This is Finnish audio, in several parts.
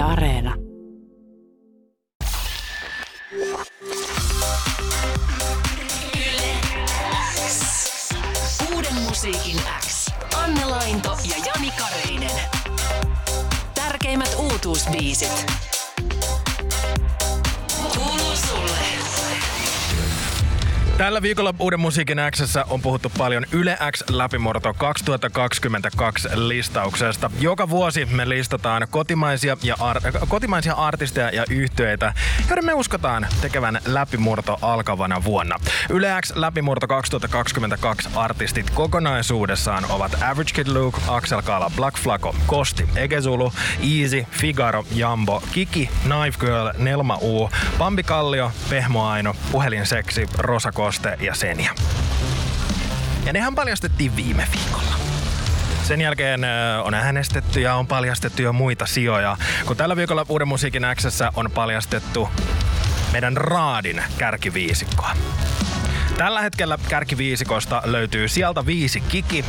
Areena. Uuden musiikin X. Anne Lainto ja Jani Kareinen. Tärkeimmät uutuusbiisit. Tällä viikolla Uuden musiikin Xssä on puhuttu paljon Yle X läpimurto 2022 listauksesta. Joka vuosi me listataan kotimaisia, ja ar- kotimaisia artisteja ja yhtyeitä, joiden me uskotaan tekevän läpimurto alkavana vuonna. Yle X läpimurto 2022 artistit kokonaisuudessaan ovat Average Kid Luke, Axel Kala, Black Flaco, Kosti, Egezulu, Easy, Figaro, Jambo, Kiki, Knife Girl, Nelma U, Pampi Kallio, Pehmo Aino, Puhelinseksi, Rosa Koste ja Senja. Ja nehän paljastettiin viime viikolla. Sen jälkeen on äänestetty ja on paljastettu jo muita sijoja, kun tällä viikolla Uuden musiikin Xssä on paljastettu meidän Raadin kärkiviisikkoa. Tällä hetkellä kärkiviisikosta löytyy sieltä viisi Kiki,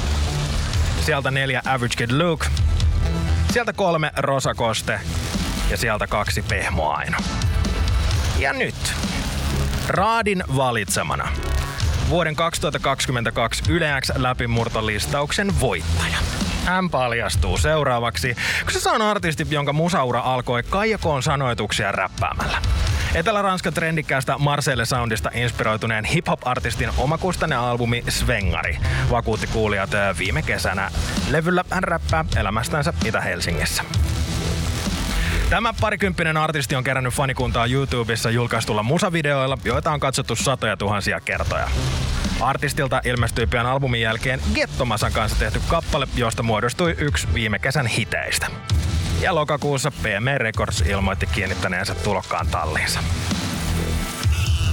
sieltä neljä Average Kid Luke, sieltä kolme Rosa Koste ja sieltä kaksi Pehmo Aino. Ja nyt Raadin valitsemana vuoden 2022 Yle X läpimurtolistauksen voittaja. Hän paljastuu seuraavaksi, kun se on artisti, jonka musaura alkoi kaijakoon sanoituksia räppäämällä. Etelä-Ranskan trendikkäästä Marseille Soundista inspiroituneen hip-hop-artistin omakustanne albumi Svengari vakuutti kuulijat viime kesänä. Levyllä hän räppää elämästänsä Itä-Helsingissä. Tämä parikymppinen artisti on kerännyt fanikuntaa YouTubessa julkaistulla musavideoilla, joita on katsottu satoja tuhansia kertoja. Artistilta ilmestyi pian albumin jälkeen Gettomasan kanssa tehty kappale, josta muodostui yksi viime kesän hiteistä. Ja lokakuussa PM Records ilmoitti kiinnittäneensä tulokkaan talliinsa.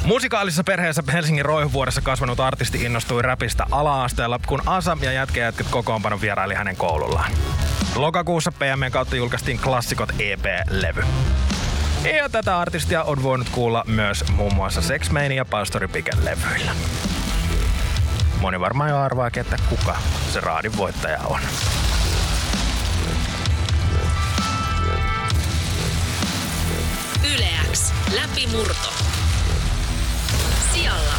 Musikaalisessa perheessä Helsingin Roihuvuodessa kasvanut artisti innostui räpistä ala-asteella, kun Asa ja jätkejätket kokoonpano vieraili hänen koulullaan. Lokakuussa PM kautta julkaistiin Klassikot EP-levy. Ja tätä artistia on voinut kuulla myös muun muassa Sex Mania ja Pastori Piken levyillä. Moni varmaan jo arvaa, että kuka se raadin voittaja on. Yle X. Läpimurto. Sijalla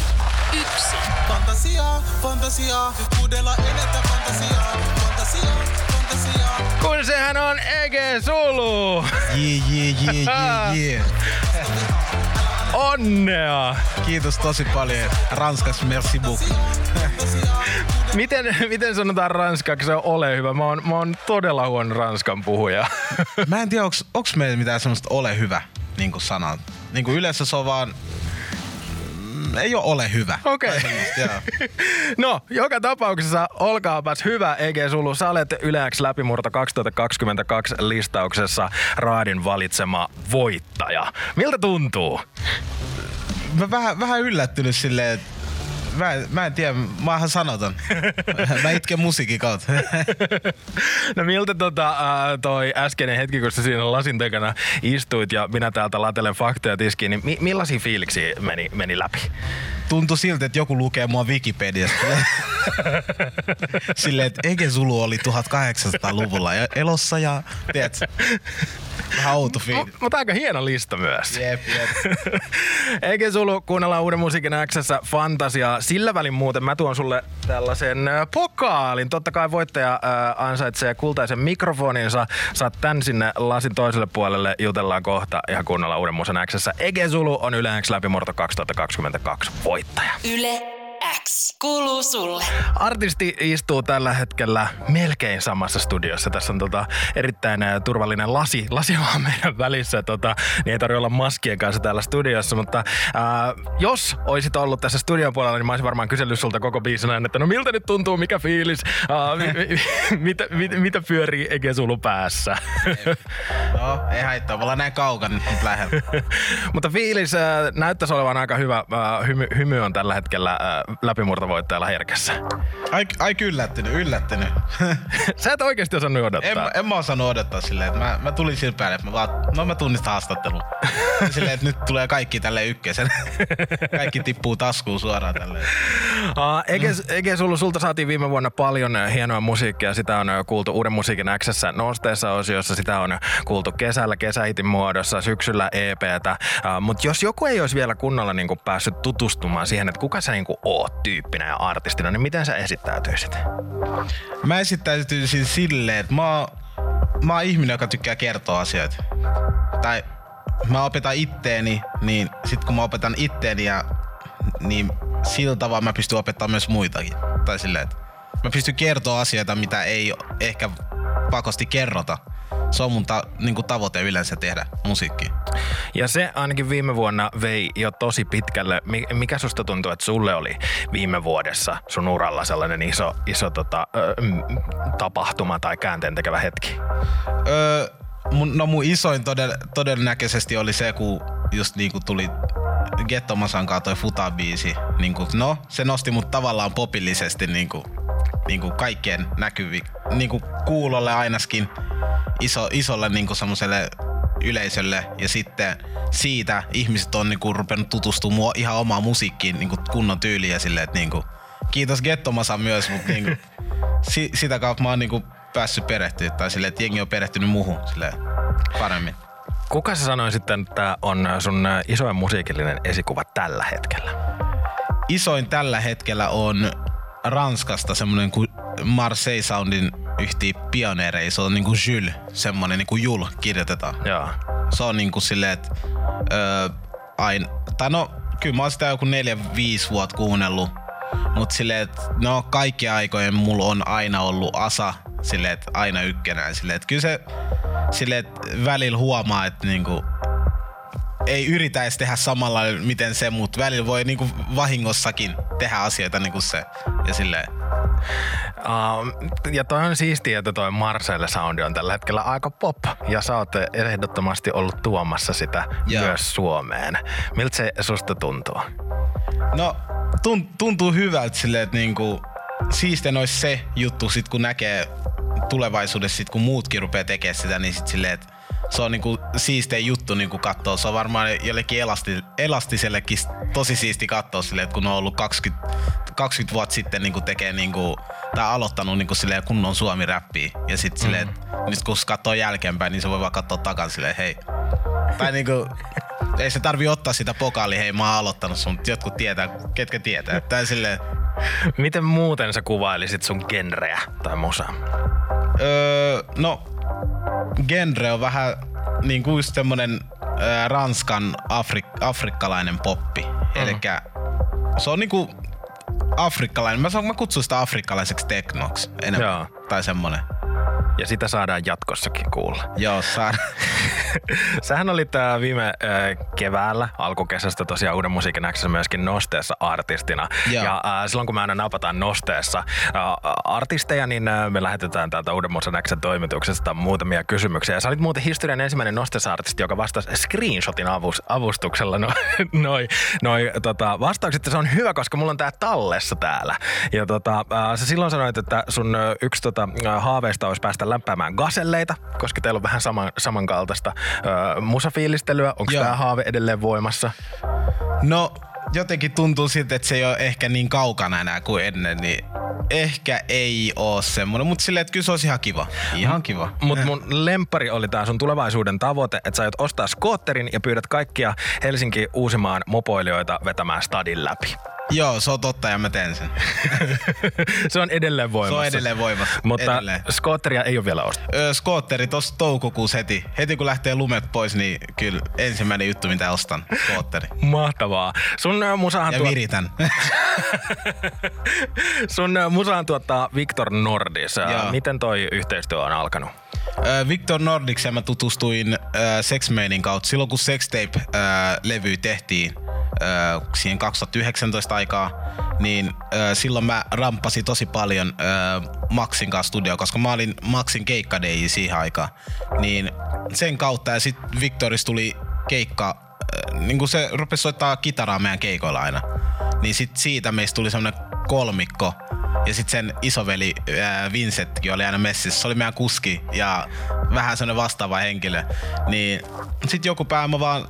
yksi. Fantasiaa, fantasiaa, uudella edetä fantasiaa, fantasiaa. Kun sehän on Ege Sulu! Jee, jee, jee, jee, jee. Onnea! Kiitos tosi paljon. Ranskas, merci beaucoup. Miten, miten sanotaan ranskaksi se on ole hyvä? Mä oon, mä oon todella huono ranskan puhuja. Mä en tiedä, onks meillä mitään semmoista ole hyvä niin sanaa. Niin yleensä se on vaan... mm, Ei ole ole hyvä. Okei. Joo. No, joka tapauksessa olkaapas hyvä Ege Sulu. Sä olet Yle X läpimurto 2022 listauksessa Raadin valitsema voittaja. Miltä tuntuu? Mä vähän, vähän yllättynyt silleen, että Mä, en- mä en tiedä, mä oon ihan sanoton. Mä itken musiikin kautta. No miltä tota, ää, toi äskeinen hetki, kun sä siinä lasin takana istuit ja minä täältä latelen faktoja tiskiin, niin mi- millaisia fiiliksiä meni, meni läpi? Tuntui siltä, että joku lukee mua Wikipediasta. Silleen, että Ege Zulu oli 1800-luvulla ja elossa ja tiedätkö, vähän outo fiilis. Mutta aika hieno lista myös. Jep, jep. Eikä Sulu, kuunnellaan Uuden musiikin Xssä Fantasiaa. Sillä välin muuten mä tuon sulle tällaisen äh, pokaalin. Totta kai voittaja äh, ansaitsee kultaisen mikrofoninsa. Saat tän sinne lasin toiselle puolelle. Jutellaan kohta ja kuunnellaan Uuden musiikin Xssä. Ege Sulu on Yle X läpimurto 2022 voittaja. Yle X. Kuuluu sulle. Artisti istuu tällä hetkellä melkein samassa studiossa. Tässä on tota erittäin ä, turvallinen lasi, lasi vaan meidän välissä, tota, niin ei tarvitse olla maskien kanssa täällä studiossa. Mutta ää, jos olisit ollut tässä studion puolella, niin mä olisin varmaan kysellyt sulta koko biisin ajan, että no miltä nyt tuntuu, mikä fiilis, ää, mi, mi, mitä, mit, mitä pyörii Ege Sulu päässä. No, ei haittaa, me ollaan näin kaukana nyt lähellä. Mutta fiilis äh, näyttäisi olevan aika hyvä. Äh, hymy, hymy on tällä hetkellä äh, läpimurtovoittajalla herkässä. Ai, ai yllättynyt, yllättynyt. Sä et oikeasti osannut odottaa. en, en mä osannut odottaa silleen, että mä, mä tulin sillä päälle, että mä vaan, no mä tunnistan haastattelun. silleen, että nyt tulee kaikki tälle ykkösen. kaikki tippuu taskuun suoraan tälleen. Uh, Ege, Ege sulta saatiin viime vuonna paljon hienoa musiikkia. Sitä on kuultu Uuden musiikin Xssä nosteessa osiossa. Sitä on kuultu kesällä kesähitin muodossa, syksyllä EPtä. Uh, Mutta jos joku ei olisi vielä kunnolla niinku päässyt tutustumaan siihen, että kuka sä niinku oot tyyppinä ja artistina, niin miten sä esittäytyisit? Mä esittäytyisin silleen, että mä, oon- mä oon ihminen, joka tykkää kertoa asioita. Tai mä opetan itteeni, niin sit kun mä opetan itteeni ja niin sillä tavalla mä pystyn opettamaan myös muitakin. Tai silleen, että mä pystyn kertoa asioita, mitä ei ehkä pakosti kerrota. Se on mun ta, niin tavoite yleensä tehdä musiikkia. Ja se ainakin viime vuonna vei jo tosi pitkälle. Mi- Mikä susta tuntuu, että sulle oli viime vuodessa sun uralla sellainen iso, iso tota, ö, tapahtuma tai käänteentekevä hetki? Öö, mun, no mun isoin todell, todennäköisesti oli se, kun just niinku tuli Gettomasan kanssa toi Futa-biisi. Niinku, no, se nosti mut tavallaan popillisesti niinku, niinku kaikkien näkyvi, niinku kuulolle ainakin iso, isolle niinku semmoselle yleisölle ja sitten siitä ihmiset on niinku rupenut tutustumaan ihan omaan musiikkiin niinku kunnon tyyliin ja silleen, että niinku, kiitos Gettomasa myös, mutta niinku, si, sitä kautta mä oon niinku päässyt perehtyä tai silleen, että jengi on perehtynyt muuhun silleen paremmin. Kuka sä sanoi sitten, että on sun isoin musiikillinen esikuva tällä hetkellä? Isoin tällä hetkellä on Ranskasta semmonen kuin Marseille Soundin yhtiä pioneereja. Se on niinku Jules, semmonen niinku Jul kirjoitetaan. Joo. Se on niinku silleen, että öö, aina, tai no kyllä mä oon sitä joku neljä, viisi vuotta kuunnellut. Mut silleen, että no kaikki aikojen mulla on aina ollut Asa silleen, että aina ykkänään. Silleen, että kyllä se silleen, että välillä huomaa, että niinku, ei yritä edes tehdä samalla miten se, mutta välillä voi niinku vahingossakin tehdä asioita niinku se. Ja silleen, Uh, ja toi on siistiä, että toi Marcelle Soundi on tällä hetkellä aika pop. Ja sä oot ehdottomasti ollut tuomassa sitä Joo. myös Suomeen. Miltä se susta tuntuu? No, tun, tuntuu hyvältä silleen, että niinku, siisten olisi se juttu sit kun näkee tulevaisuudessa sit kun muutkin rupeaa tekemään sitä, niin sit silleen, että se on niinku siistein juttu niinku katsoa. Se on varmaan jollekin elasti, elastisellekin tosi siisti katsoa silleen, että kun on ollut 20, 20 vuotta sitten niinku tekee niinku, tai aloittanut niinku silleen kunnon suomi-räppiä. Ja sit silleen, mm. nyt kun katsoo jälkeenpäin, niin se voi vaan katsoa takan silleen, hei. Tai niinku, ei se tarvi ottaa sitä pokaali, hei mä oon aloittanut sun, mutta jotkut tietää, ketkä tietää. Tai silleen, Miten muuten sä kuvailisit sun genreä tai musaa? öö, no, genre on vähän niin kuin just semmonen öö, ranskan afrik- afrikkalainen poppi. Mm. Elikkä se on niinku afrikkalainen. Mä, saan, mä kutsun sitä afrikkalaiseksi teknoksi enemmän. Joo. Tai semmonen. Ja sitä saadaan jatkossakin kuulla. Joo, saa. Sähän olit äh, viime äh, keväällä, alkukesästä tosiaan Uuden musiikin Xssä myöskin Nosteessa artistina. Joo. Ja äh, silloin kun me aina napataan Nosteessa äh, artisteja, niin äh, me lähetetään täältä Uuden musiikin Xn toimituksesta muutamia kysymyksiä. Ja sä olit muuten historian ensimmäinen Nosteessa artisti, joka vastasi screenshotin avus, avustuksella no, noi, noi tota, vastaukset. Se on hyvä, koska mulla on tää tallessa täällä. Ja tota, äh, sä silloin sanoit, että sun äh, yksi tota, haaveista olisi päästä lämpäämään gaselleita, koska teillä on vähän saman, samankaltaista äh, musafiilistelyä. Onko tämä haave edelleen voimassa? No, jotenkin tuntuu siltä, että se ei ole ehkä niin kaukana enää kuin ennen, niin ehkä ei oo semmonen, mutta silleen, että kyllä se olisi ihan kiva. Ihan kiva. Mutta mun lempari oli tää sun tulevaisuuden tavoite, että sä aiot ostaa skootterin ja pyydät kaikkia Helsinki Uusimaan mopoilijoita vetämään stadin läpi. Joo, se on totta ja mä teen sen. Se on edelleen voimassa. Se on edelleen voimassa. Mutta Edelleen. skootteria ei ole vielä ostettu. Öö, skootteri tossa toukokuussa heti. Heti kun lähtee lumet pois, niin kyllä ensimmäinen juttu, mitä ostan, skootteri. Mahtavaa. Sun musahan, Ja tuot, viritän. sun musahan tuottaa Victor Nordis. Joo. Miten toi yhteistyö on alkanut? Öö, Victor Nordiksen mä tutustuin öö, Sexmainin kautta. Silloin kun Sextape-levy tehtiin öö, siihen 2019 aikaa, niin silloin mä rampasin tosi paljon Maxin kanssa studioon, koska mä olin Maxin keikka DJ siihen aikaan. Niin sen kautta ja sitten Victoris tuli keikka, niin kuin se rupesi soittaa kitaraa meidän keikoilla aina. niin sit siitä meistä tuli semmonen kolmikko. Ja sitten sen isoveli ää, Vincentkin oli aina messissä. Se oli meidän kuski ja vähän semmonen vastaava henkilö. Niin sitten joku päivä mä vaan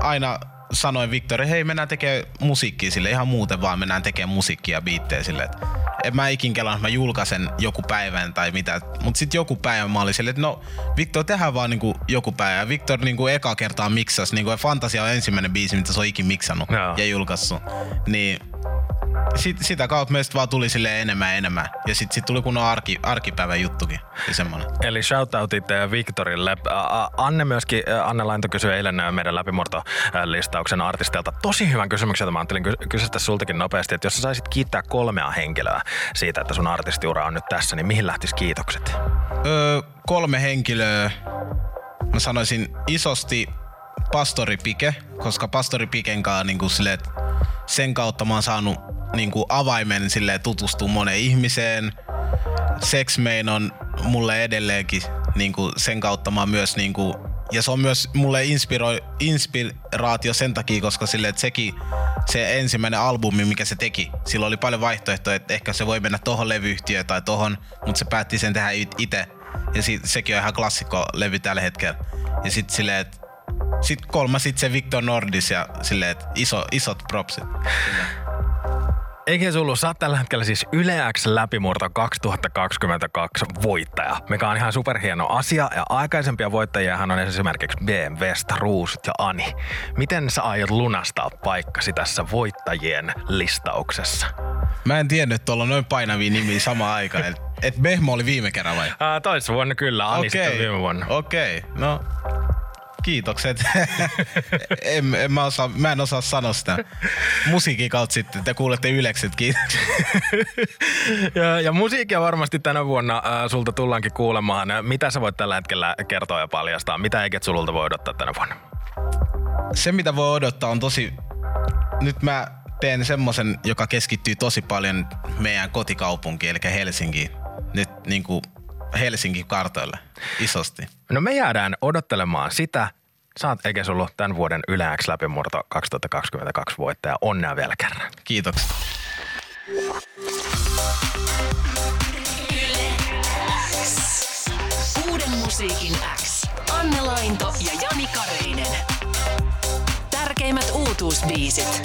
aina sanoin Victori, hei mennään tekemään musiikkia sille ihan muuten vaan mennään tekemään musiikkia ja biittejä sille. Et en mä ikin kelannut, mä julkaisen joku päivän tai mitä. Mut sit joku päivä mä olin silleen, että no Victor tehdään vaan niinku joku päivä. Ja Victor niinku eka kertaa miksas, niinku Fantasia on ensimmäinen biisi, mitä se on ikin miksannut Joo. ja julkaissut. Niin sit, sitä kautta meistä vaan tuli sille enemmän ja enemmän. Ja sit, sit tuli kunnon arki, arkipäivän juttukin. Ja semmonen. Eli shoutoutit äh, Victorille. Ä, ä, Anne myöskin, ä, Anne Lainto kysyi eilen meidän läpimurtolistauksen artistilta tosi hyvän kysymyksen, mä ajattelin ky- kysyä sultakin nopeasti, että jos sä saisit kiittää kolmea henkilöä siitä, että sun artistiura on nyt tässä, niin mihin lähtis kiitokset? Öö, kolme henkilöä. Mä sanoisin isosti Pastori Pike, koska Pastori Piken kanssa niin sille, että sen kautta mä oon saanut niin kuin avaimen sille tutustua moneen ihmiseen. Sex Main on mulle edelleenkin niin kuin sen kautta mä myös niin kuin, ja se on myös mulle inspiro, inspiraatio sen takia, koska sille, että sekin se ensimmäinen albumi, mikä se teki, sillä oli paljon vaihtoehtoja, että ehkä se voi mennä tohon levyyhtiöön tai tohon, mutta se päätti sen tehdä itse. Ja si, sekin on ihan klassikko levy tällä hetkellä. Ja sitten silleen, että sit kolmas sit se Victor Nordis ja silleen, että iso, isot propsit. Eikä Sulu, sä oot tällä hetkellä siis Yle X läpimurto 2022 voittaja, mikä on ihan superhieno asia. Ja aikaisempia voittajiahan on esimerkiksi BMWstä, Ruusut ja Ani. Miten sä aiot lunastaa paikkasi tässä voittajien listauksessa? Mä en tiennyt, että tuolla on noin painavia nimiä samaan aikaan. Et, et Mehmo oli viime kerran vai? Ää, toissa vuonna kyllä, Ani sitten viime vuonna. Okei, okay. no kiitokset. en, en mä, osaa, mä en osaa sanoa sitä. Musiikin kautta sitten te kuulette ylekset, kiitokset. ja, ja musiikkia varmasti tänä vuonna äh, sulta tullaankin kuulemaan. Mitä sä voit tällä hetkellä kertoa ja paljastaa? Mitä eiket sululta voi odottaa tänä vuonna? Se mitä voi odottaa on tosi... Nyt mä teen semmosen, joka keskittyy tosi paljon meidän kotikaupunkiin, eli Helsinkiin. Nyt niin kuin Helsingin kartoille isosti. No me jäädään odottelemaan sitä. Saat eikä sulla tämän vuoden Yle X läpimurto 2022 voittaja. Onnea vielä kerran. Kiitoksia. Uuden musiikin X. Anne Lainto ja Jani Kareinen. Tärkeimmät uutuusbiisit.